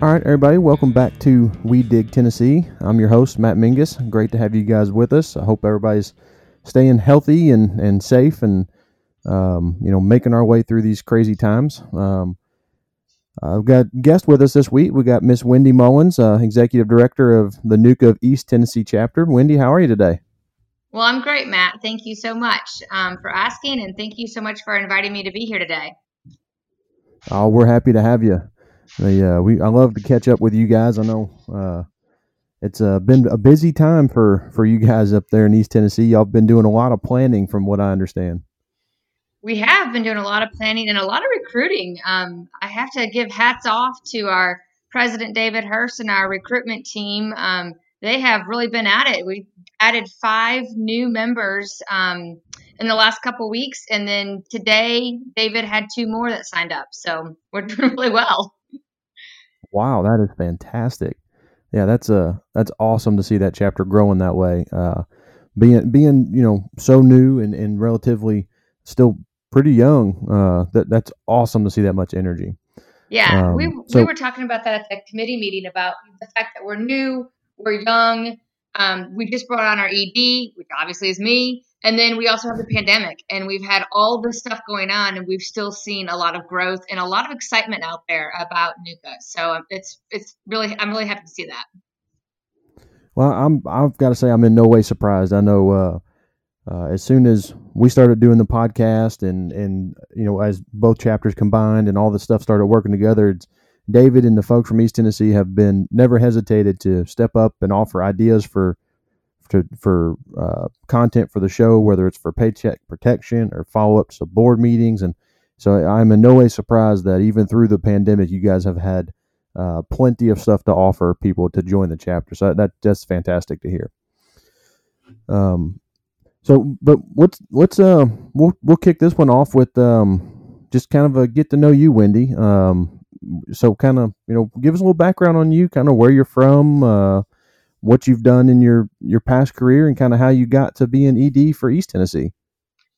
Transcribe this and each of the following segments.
All right, everybody, welcome back to We Dig Tennessee. I'm your host, Matt Mingus. Great to have you guys with us. I hope everybody's staying healthy and, and safe and, um, you know, making our way through these crazy times. Um, we've got guest with us this week. We got Miss Wendy Mullins, uh, Executive Director of the NUCA of East Tennessee chapter. Wendy, how are you today? Well, I'm great, Matt. Thank you so much um, for asking, and thank you so much for inviting me to be here today. Oh, we're happy to have you. The, uh, we I love to catch up with you guys. I know uh, it's uh, been a busy time for for you guys up there in East Tennessee. Y'all been doing a lot of planning, from what I understand. We have been doing a lot of planning and a lot of recruiting. Um, I have to give hats off to our president David Hurst and our recruitment team. Um, they have really been at it. We added five new members um, in the last couple weeks, and then today David had two more that signed up. So we're doing really well. Wow, that is fantastic. Yeah, that's uh that's awesome to see that chapter growing that way. Uh, being being you know so new and, and relatively still pretty young. Uh, that that's awesome to see that much energy. Yeah, um, we so, we were talking about that at the committee meeting about the fact that we're new, we're young. Um, we just brought on our ED, which obviously is me, and then we also have the pandemic, and we've had all this stuff going on, and we've still seen a lot of growth and a lot of excitement out there about NUCA. So um, it's it's really I'm really happy to see that. Well, I'm I've got to say I'm in no way surprised. I know uh, uh, as soon as we started doing the podcast and and you know as both chapters combined and all the stuff started working together, David and the folks from East Tennessee have been never hesitated to step up and offer ideas for to, for uh, content for the show, whether it's for paycheck protection or follow ups of board meetings. And so I'm in no way surprised that even through the pandemic, you guys have had uh, plenty of stuff to offer people to join the chapter. So that that's fantastic to hear. Um, so, but what's what's uh we'll we'll kick this one off with um just kind of a get to know you, Wendy. Um, so kind of you know give us a little background on you, kind of where you're from. Uh, what you've done in your your past career and kind of how you got to be an ED for East Tennessee.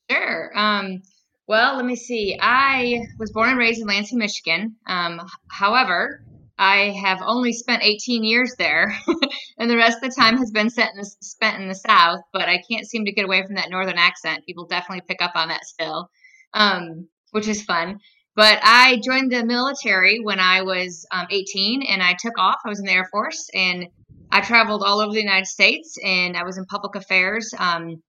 Sure. Um, well, let me see. I was born and raised in Lansing, Michigan. Um, however, I have only spent 18 years there, and the rest of the time has been spent in, the, spent in the South. But I can't seem to get away from that northern accent. People definitely pick up on that still, um, which is fun. But I joined the military when I was um, 18, and I took off. I was in the Air Force, and I traveled all over the United States and I was in public affairs. Um,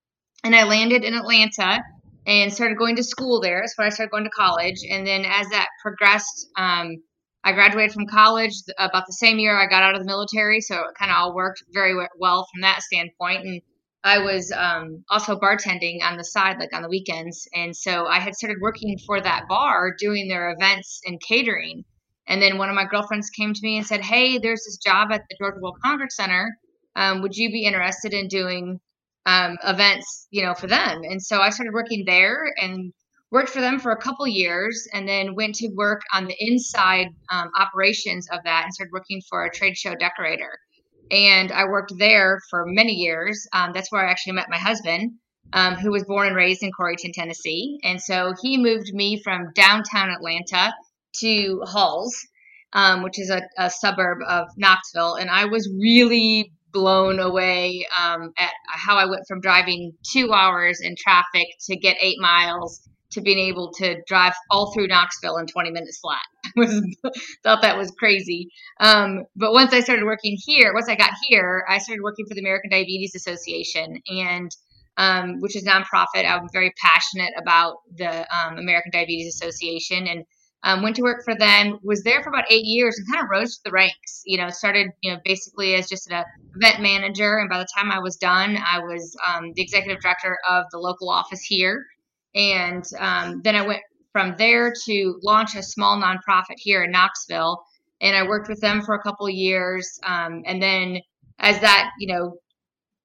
and I landed in Atlanta and started going to school there. That's when I started going to college. And then as that progressed, um, I graduated from college about the same year I got out of the military. So it kind of all worked very well from that standpoint. And I was um, also bartending on the side, like on the weekends. And so I had started working for that bar doing their events and catering. And then one of my girlfriends came to me and said, Hey, there's this job at the Georgia World Congress Center. Um, would you be interested in doing um, events, you know, for them? And so I started working there and worked for them for a couple years and then went to work on the inside um, operations of that and started working for a trade show decorator. And I worked there for many years. Um, that's where I actually met my husband. Um, who was born and raised in Corryton, Tennessee. And so he moved me from downtown Atlanta to Halls, um, which is a, a, suburb of Knoxville, and I was really blown away um, at how I went from driving two hours in traffic to get eight miles to being able to drive all through Knoxville in 20 minutes flat. I thought that was crazy. Um, but once I started working here, once I got here, I started working for the American Diabetes Association and um, which is nonprofit. I'm very passionate about the um, American Diabetes Association and um, went to work for them, was there for about eight years and kind of rose to the ranks. You know, started, you know, basically as just an event manager. And by the time I was done, I was um, the executive director of the local office here. And um, then I went from there to launch a small nonprofit here in Knoxville. And I worked with them for a couple years. Um, and then as that, you know,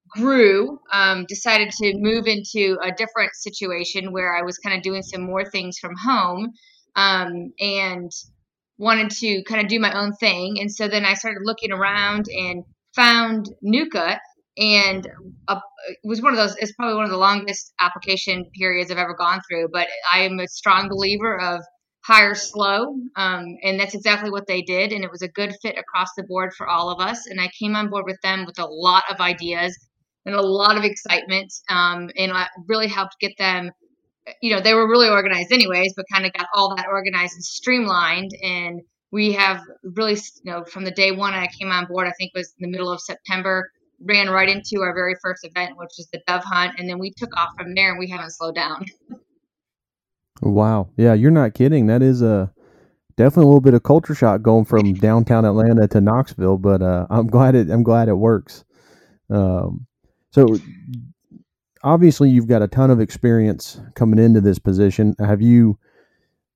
grew, um, decided to move into a different situation where I was kind of doing some more things from home um, and wanted to kind of do my own thing. And so then I started looking around and found NUCA and uh, it was one of those it's probably one of the longest application periods i've ever gone through but i am a strong believer of hire slow. Um, and that's exactly what they did. And it was a good fit across the board for all of us. And I came on board with them with a lot of ideas and a lot of excitement. Um, and I really helped get them, you know, they were really organized anyways, but kind of got all that organized and streamlined. And we have really, you know, from the day one I came on board, I think was in the middle of September, ran right into our very first event, which was the dove hunt. And then we took off from there and we haven't slowed down. Wow. Yeah, you're not kidding. That is a definitely a little bit of culture shock going from downtown Atlanta to Knoxville, but uh, I'm glad it I'm glad it works. Um, so obviously you've got a ton of experience coming into this position. Have you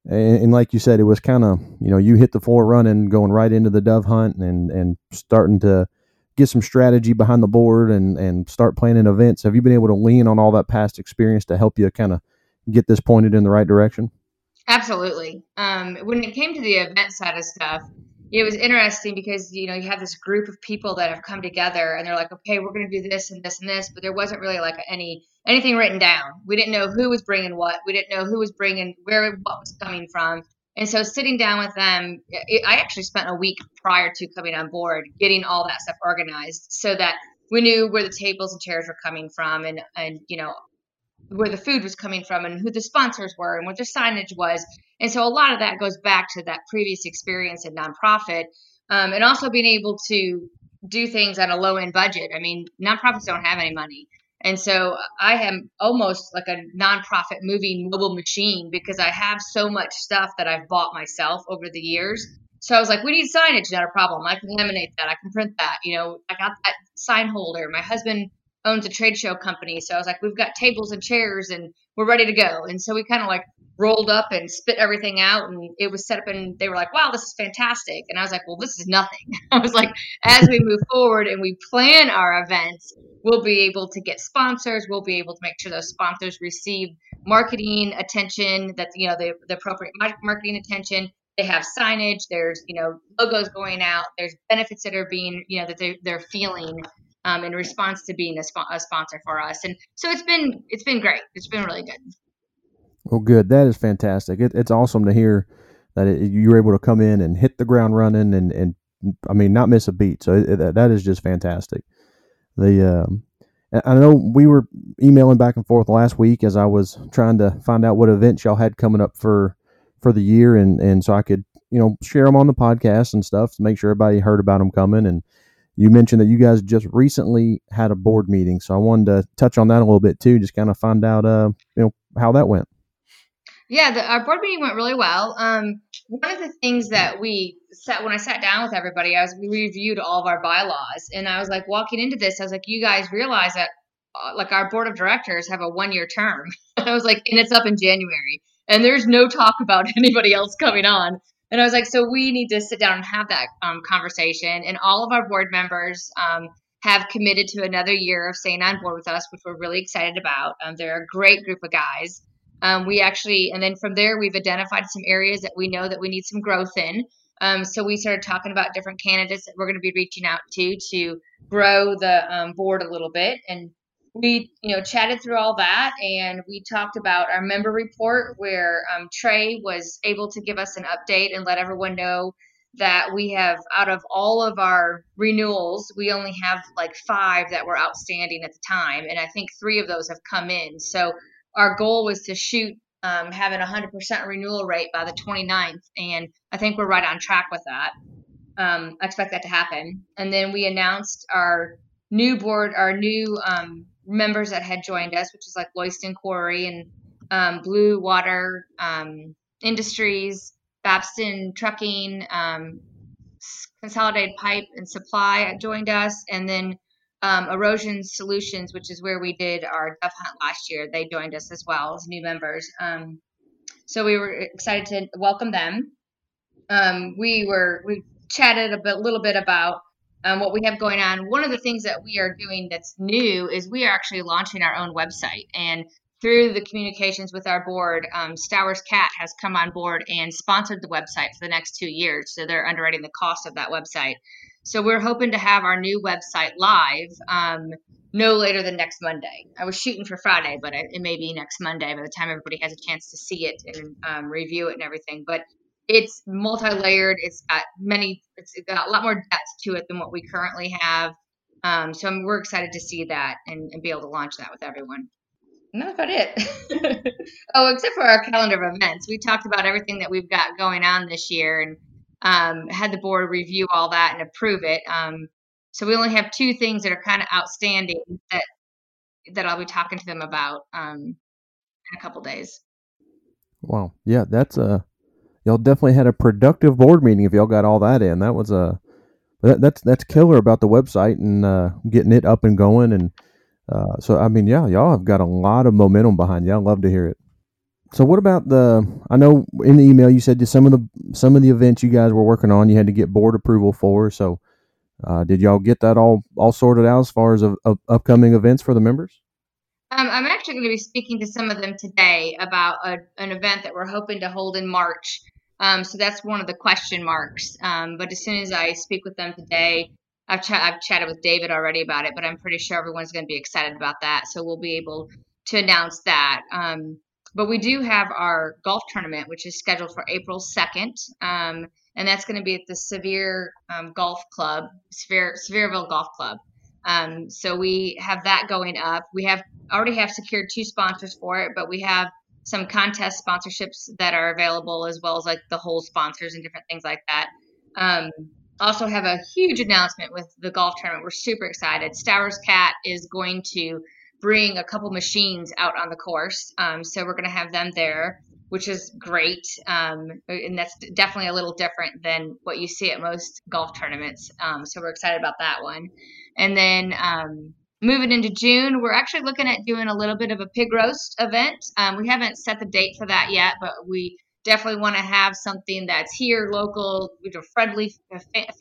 and, and like you said, it was kind of you know you hit the floor running, going right into the dove hunt and and starting to get some strategy behind the board and and start planning events. Have you been able to lean on all that past experience to help you kind of get this pointed in the right direction? Absolutely. Um, when it came to the event side of stuff, it was interesting because you know you have this group of people that have come together and they're like, okay, we're going to do this and this and this, but there wasn't really like any anything written down. We didn't know who was bringing what. We didn't know who was bringing where what was coming from. And so sitting down with them, it, I actually spent a week prior to coming on board getting all that stuff organized so that we knew where the tables and chairs were coming from and and you know where the food was coming from and who the sponsors were and what their signage was. And so a lot of that goes back to that previous experience in nonprofit um, and also being able to do things on a low end budget. I mean, nonprofits don't have any money. And so I am almost like a nonprofit moving mobile machine because I have so much stuff that I've bought myself over the years. So I was like, we need signage, not a problem. I can laminate that. I can print that. You know, I got that sign holder. My husband owns a trade show company. So I was like, we've got tables and chairs and we're ready to go. And so we kind of like rolled up and spit everything out and it was set up and they were like, wow, this is fantastic. And I was like, well, this is nothing. I was like, as we move forward and we plan our events, we'll be able to get sponsors. We'll be able to make sure those sponsors receive marketing attention that, you know, the, the appropriate marketing attention. They have signage. There's, you know, logos going out. There's benefits that are being, you know, that they're, they're feeling um, in response to being a, sp- a, sponsor for us. And so it's been it's been great. It's been really good. Well, good. That is fantastic. It, it's awesome to hear that it, you were able to come in and hit the ground running and and I mean not miss a beat. So it, that is just fantastic. The um, I know we were emailing back and forth last week as I was trying to find out what events y'all had coming up for for the year, and and so I could you know share them on the podcast and stuff to make sure everybody heard about them coming and you mentioned that you guys just recently had a board meeting, so I wanted to touch on that a little bit too, just kind of find out, uh, you know, how that went. Yeah, the, our board meeting went really well. Um, one of the things that we sat when I sat down with everybody, I was we reviewed all of our bylaws, and I was like walking into this, I was like, you guys realize that uh, like our board of directors have a one year term. I was like, and it's up in January, and there's no talk about anybody else coming on. And I was like, so we need to sit down and have that um, conversation. And all of our board members um, have committed to another year of staying on board with us, which we're really excited about. Um, they're a great group of guys. Um, we actually, and then from there, we've identified some areas that we know that we need some growth in. Um, so we started talking about different candidates that we're going to be reaching out to to grow the um, board a little bit and we you know chatted through all that and we talked about our member report where um, trey was able to give us an update and let everyone know that we have out of all of our renewals we only have like five that were outstanding at the time and i think three of those have come in. So our goal was to shoot um, having a 100% renewal rate by the 29th and i think we're right on track with that. Um, i expect that to happen. And then we announced our new board our new um, members that had joined us, which is like Loyston Quarry and um, Blue Water um, Industries, Babston Trucking, um, Consolidated Pipe and Supply joined us, and then um, Erosion Solutions, which is where we did our dove hunt last year. They joined us as well as new members. Um, so we were excited to welcome them. Um, we were we chatted a bit, little bit about um, what we have going on. One of the things that we are doing that's new is we are actually launching our own website. And through the communications with our board, um, Stowers Cat has come on board and sponsored the website for the next two years. So they're underwriting the cost of that website. So we're hoping to have our new website live um, no later than next Monday. I was shooting for Friday, but it may be next Monday by the time everybody has a chance to see it and um, review it and everything. But it's multi-layered. It's got many. It's got a lot more depth to it than what we currently have. Um, so I'm, we're excited to see that and, and, be able to launch that with everyone. And that's about it. oh, except for our calendar of events, we talked about everything that we've got going on this year and um, had the board review all that and approve it. Um, so we only have two things that are kind of outstanding that that I'll be talking to them about um, in a couple days. Wow, yeah, that's a y'all definitely had a productive board meeting if y'all got all that in. That was a that, that's that's killer about the website and uh, getting it up and going. And uh, so I mean, yeah, y'all have got a lot of momentum behind. I love to hear it. So what about the? I know in the email you said some of the some of the events you guys were working on, you had to get board approval for. So uh, did y'all get that all all sorted out as far as of, of upcoming events for the members? Um, I'm actually going to be speaking to some of them today about a, an event that we're hoping to hold in March. Um, so that's one of the question marks. Um, but as soon as I speak with them today, I've, ch- I've chatted with David already about it, but I'm pretty sure everyone's going to be excited about that. So we'll be able to announce that. Um, but we do have our golf tournament, which is scheduled for April 2nd. Um, and that's going to be at the Severe um, Golf Club, Sevier, Sevierville Golf Club. Um, so we have that going up. We have already have secured two sponsors for it, but we have some contest sponsorships that are available as well as like the whole sponsors and different things like that. Um, also have a huge announcement with the golf tournament. We're super excited. Stowers Cat is going to bring a couple machines out on the course. Um, so we're going to have them there which is great. Um, and that's definitely a little different than what you see at most golf tournaments. Um, so we're excited about that one. And then um, moving into June, we're actually looking at doing a little bit of a pig roast event. Um, we haven't set the date for that yet, but we definitely want to have something that's here, local, friendly,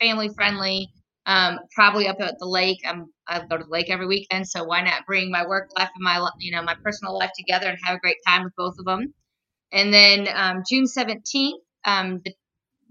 family friendly. Um, probably up at the lake. I'm, I go to the lake every weekend, so why not bring my work life and my you know my personal life together and have a great time with both of them. And then um, June 17th, um, the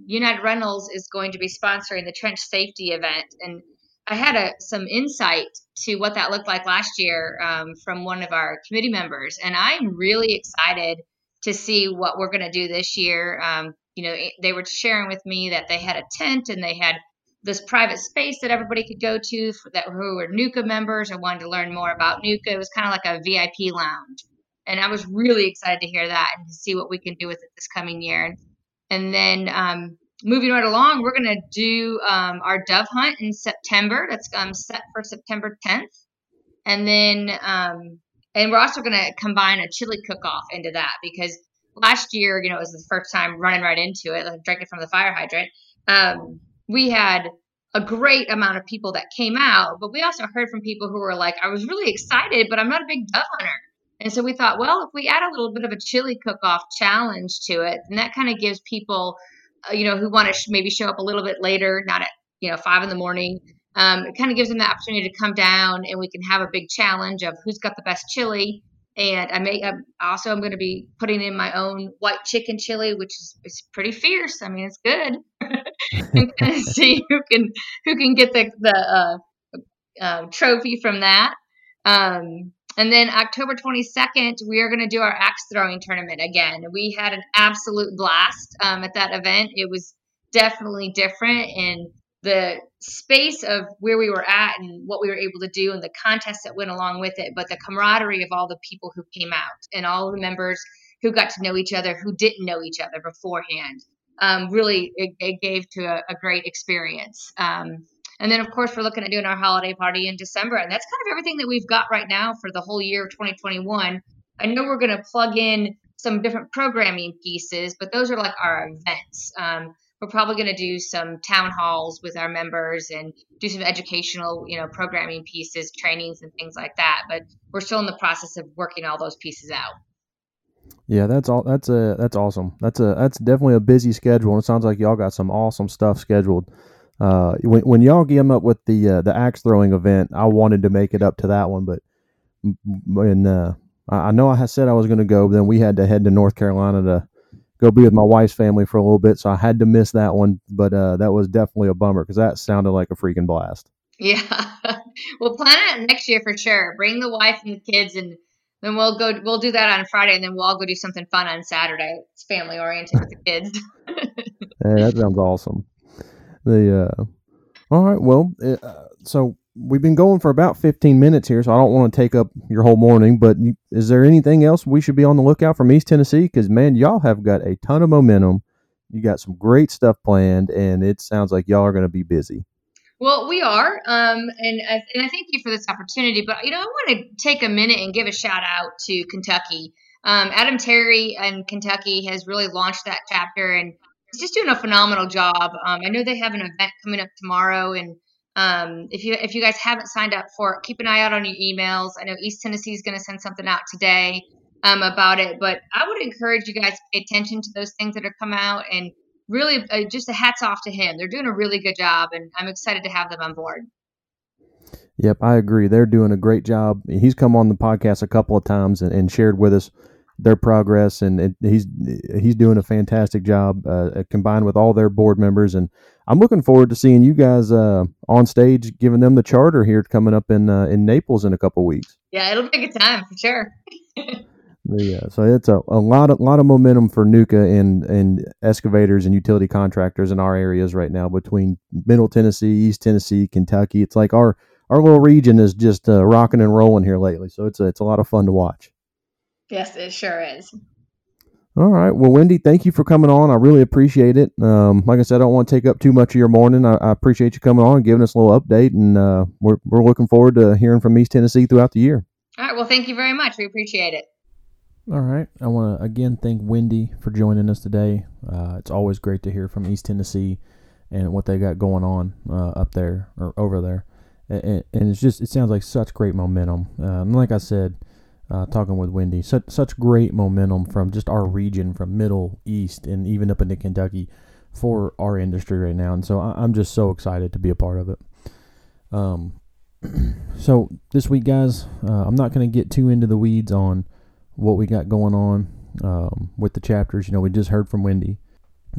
United Rentals is going to be sponsoring the trench safety event. And I had a, some insight to what that looked like last year um, from one of our committee members. And I'm really excited to see what we're going to do this year. Um, you know, they were sharing with me that they had a tent and they had this private space that everybody could go to that who were NUCA members or wanted to learn more about NUCA. It was kind of like a VIP lounge and I was really excited to hear that and to see what we can do with it this coming year. And then um, moving right along, we're going to do um, our dove hunt in September. That's um, set for September 10th, and then um, and we're also going to combine a chili cook-off into that because last year, you know, it was the first time running right into it, like drinking from the fire hydrant. Um, we had a great amount of people that came out, but we also heard from people who were like, "I was really excited, but I'm not a big dove hunter." And so we thought, well, if we add a little bit of a chili cook-off challenge to it, then that kind of gives people, you know, who want to sh- maybe show up a little bit later, not at you know five in the morning. Um, it kind of gives them the opportunity to come down, and we can have a big challenge of who's got the best chili. And I may I'm also I'm going to be putting in my own white chicken chili, which is, is pretty fierce. I mean, it's good. and kind of see who can who can get the the uh, uh, trophy from that. Um, and then October 22nd, we are going to do our axe throwing tournament again. We had an absolute blast um, at that event. It was definitely different in the space of where we were at and what we were able to do and the contest that went along with it, but the camaraderie of all the people who came out and all the members who got to know each other who didn't know each other beforehand. Um, really, it, it, gave to a, a great experience. Um, and then, of course, we're looking at doing our holiday party in December. And that's kind of everything that we've got right now for the whole year of 2021. I know we're going to plug in some different programming pieces, but those are like our events. Um, we're probably going to do some town halls with our members and do some educational, you know, programming pieces, trainings, and things like that. But we're still in the process of working all those pieces out. Yeah, that's all. That's a that's awesome. That's a that's definitely a busy schedule, and it sounds like y'all got some awesome stuff scheduled uh, when, when y'all came up with the uh, the axe throwing event, I wanted to make it up to that one, but when uh, I know I said I was going to go, but then we had to head to North Carolina to go be with my wife's family for a little bit, so I had to miss that one. But uh, that was definitely a bummer because that sounded like a freaking blast. Yeah, we'll plan it next year for sure. Bring the wife and the kids, and then we'll go. We'll do that on Friday, and then we'll all go do something fun on Saturday. It's family oriented with the kids. that sounds awesome. The uh, all right, well, uh, so we've been going for about 15 minutes here, so I don't want to take up your whole morning. But is there anything else we should be on the lookout from East Tennessee? Because man, y'all have got a ton of momentum. You got some great stuff planned, and it sounds like y'all are going to be busy. Well, we are, um, and and I thank you for this opportunity. But you know, I want to take a minute and give a shout out to Kentucky. Um, Adam Terry in Kentucky has really launched that chapter, and he's just doing a phenomenal job. Um, I know they have an event coming up tomorrow, and um, if you if you guys haven't signed up for it, keep an eye out on your emails. I know East Tennessee is going to send something out today um, about it, but I would encourage you guys to pay attention to those things that are come out and really uh, just a hats off to him. They're doing a really good job, and I'm excited to have them on board. Yep, I agree. They're doing a great job. He's come on the podcast a couple of times and, and shared with us their progress, and it, he's he's doing a fantastic job uh, combined with all their board members. And I'm looking forward to seeing you guys uh, on stage, giving them the charter here coming up in uh, in Naples in a couple weeks. Yeah, it'll be a good time for sure. yeah, so it's a, a lot of lot of momentum for NUCA and and excavators and utility contractors in our areas right now between Middle Tennessee, East Tennessee, Kentucky. It's like our our little region is just uh, rocking and rolling here lately. So it's a, it's a lot of fun to watch. Yes, it sure is. All right. Well, Wendy, thank you for coming on. I really appreciate it. Um, like I said, I don't want to take up too much of your morning. I, I appreciate you coming on and giving us a little update, and uh, we're, we're looking forward to hearing from East Tennessee throughout the year. All right. Well, thank you very much. We appreciate it. All right. I want to again thank Wendy for joining us today. Uh, it's always great to hear from East Tennessee and what they got going on uh, up there or over there. And, and, it's just, it sounds like such great momentum. Uh, and like I said, uh, talking with Wendy. Such such great momentum from just our region, from Middle East, and even up into Kentucky, for our industry right now. And so I, am just so excited to be a part of it. Um, so this week, guys, uh, I'm not going to get too into the weeds on what we got going on um, with the chapters. You know, we just heard from Wendy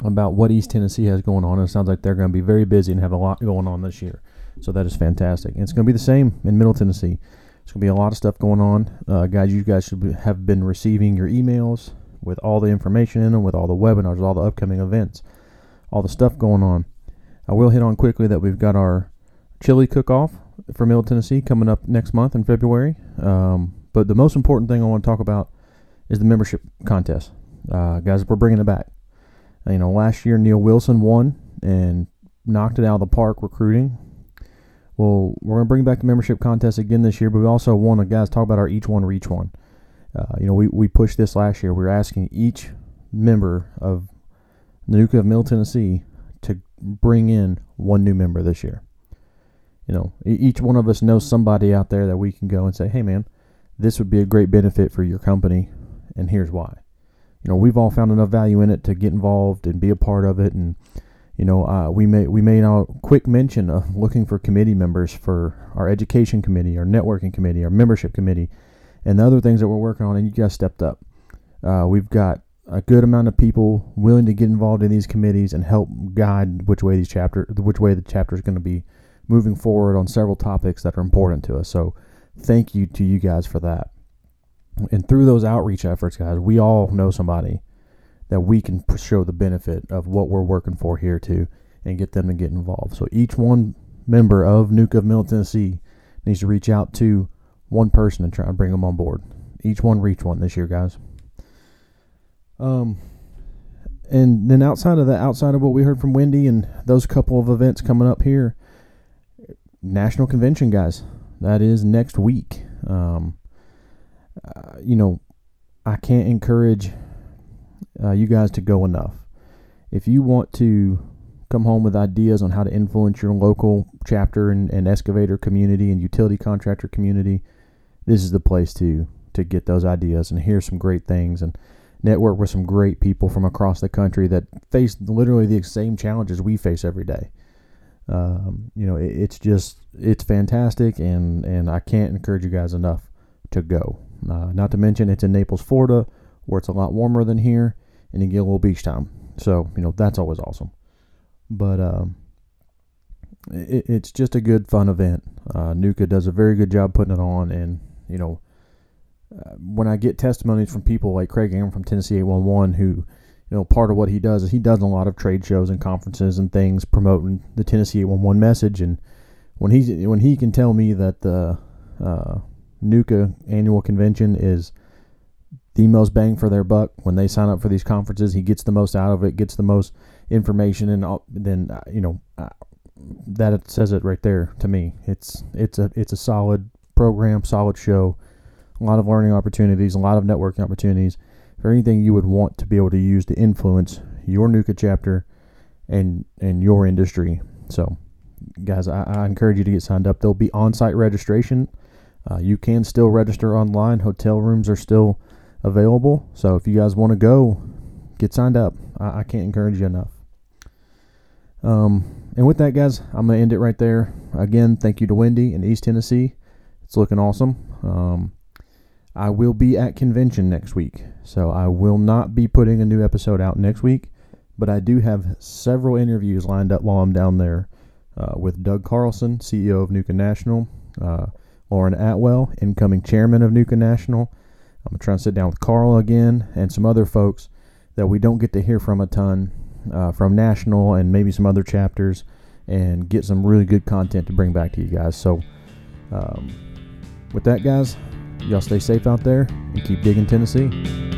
about what East Tennessee has going on. It sounds like they're going to be very busy and have a lot going on this year. So that is fantastic. And it's going to be the same in Middle Tennessee. There's going to be a lot of stuff going on. Uh, guys, you guys should be, have been receiving your emails with all the information in them, with all the webinars, all the upcoming events, all the stuff going on. I will hit on quickly that we've got our chili cook-off for Middle Tennessee coming up next month in February. Um, but the most important thing I want to talk about is the membership contest. Uh, guys, we're bringing it back. You know, last year Neil Wilson won and knocked it out of the park recruiting. Well, we're going to bring back the membership contest again this year, but we also want to, guys, talk about our each one reach one. Uh, you know, we, we pushed this last year. We are asking each member of the NUCA of Middle Tennessee to bring in one new member this year. You know, each one of us knows somebody out there that we can go and say, hey, man, this would be a great benefit for your company, and here's why. You know, we've all found enough value in it to get involved and be a part of it and you know, uh, we made we made a quick mention of looking for committee members for our education committee, our networking committee, our membership committee, and the other things that we're working on. And you guys stepped up. Uh, we've got a good amount of people willing to get involved in these committees and help guide which way these chapter, which way the chapter is going to be moving forward on several topics that are important to us. So, thank you to you guys for that. And through those outreach efforts, guys, we all know somebody that we can show the benefit of what we're working for here too and get them to get involved. So each one member of NUCA of Middle Tennessee needs to reach out to one person and try and bring them on board. Each one reach one this year, guys. Um, and then outside of that, outside of what we heard from Wendy and those couple of events coming up here, national convention, guys. That is next week. Um, uh, you know, I can't encourage uh, you guys to go enough. If you want to come home with ideas on how to influence your local chapter and, and excavator community and utility contractor community, this is the place to to get those ideas and hear some great things and network with some great people from across the country that face literally the same challenges we face every day. Um, you know, it, it's just it's fantastic, and and I can't encourage you guys enough to go. Uh, not to mention, it's in Naples, Florida, where it's a lot warmer than here, and you get a little beach time. So, you know, that's always awesome. But um, it, it's just a good fun event. Uh, NUCA does a very good job putting it on, and you know, uh, when I get testimonies from people like Craig Ingram from Tennessee 811, who you know part of what he does is he does a lot of trade shows and conferences and things promoting the Tennessee 811 message, and when he when he can tell me that the uh, NUCA annual convention is the most bang for their buck when they sign up for these conferences. He gets the most out of it, gets the most information, and all, then uh, you know uh, that says it right there to me. It's it's a it's a solid program, solid show, a lot of learning opportunities, a lot of networking opportunities for anything you would want to be able to use to influence your NUCA chapter and and your industry. So, guys, I, I encourage you to get signed up. There'll be on-site registration. Uh, you can still register online. Hotel rooms are still available. So if you guys want to go, get signed up. I, I can't encourage you enough. Um, and with that, guys, I'm going to end it right there. Again, thank you to Wendy in East Tennessee. It's looking awesome. Um, I will be at convention next week, so I will not be putting a new episode out next week, but I do have several interviews lined up while I'm down there uh, with Doug Carlson, CEO of NUCA National, uh, Lauren Atwell, incoming chairman of NUCA National. I'm trying to try and sit down with Carl again and some other folks that we don't get to hear from a ton uh, from National and maybe some other chapters and get some really good content to bring back to you guys. So, um, with that, guys, y'all stay safe out there and keep digging Tennessee.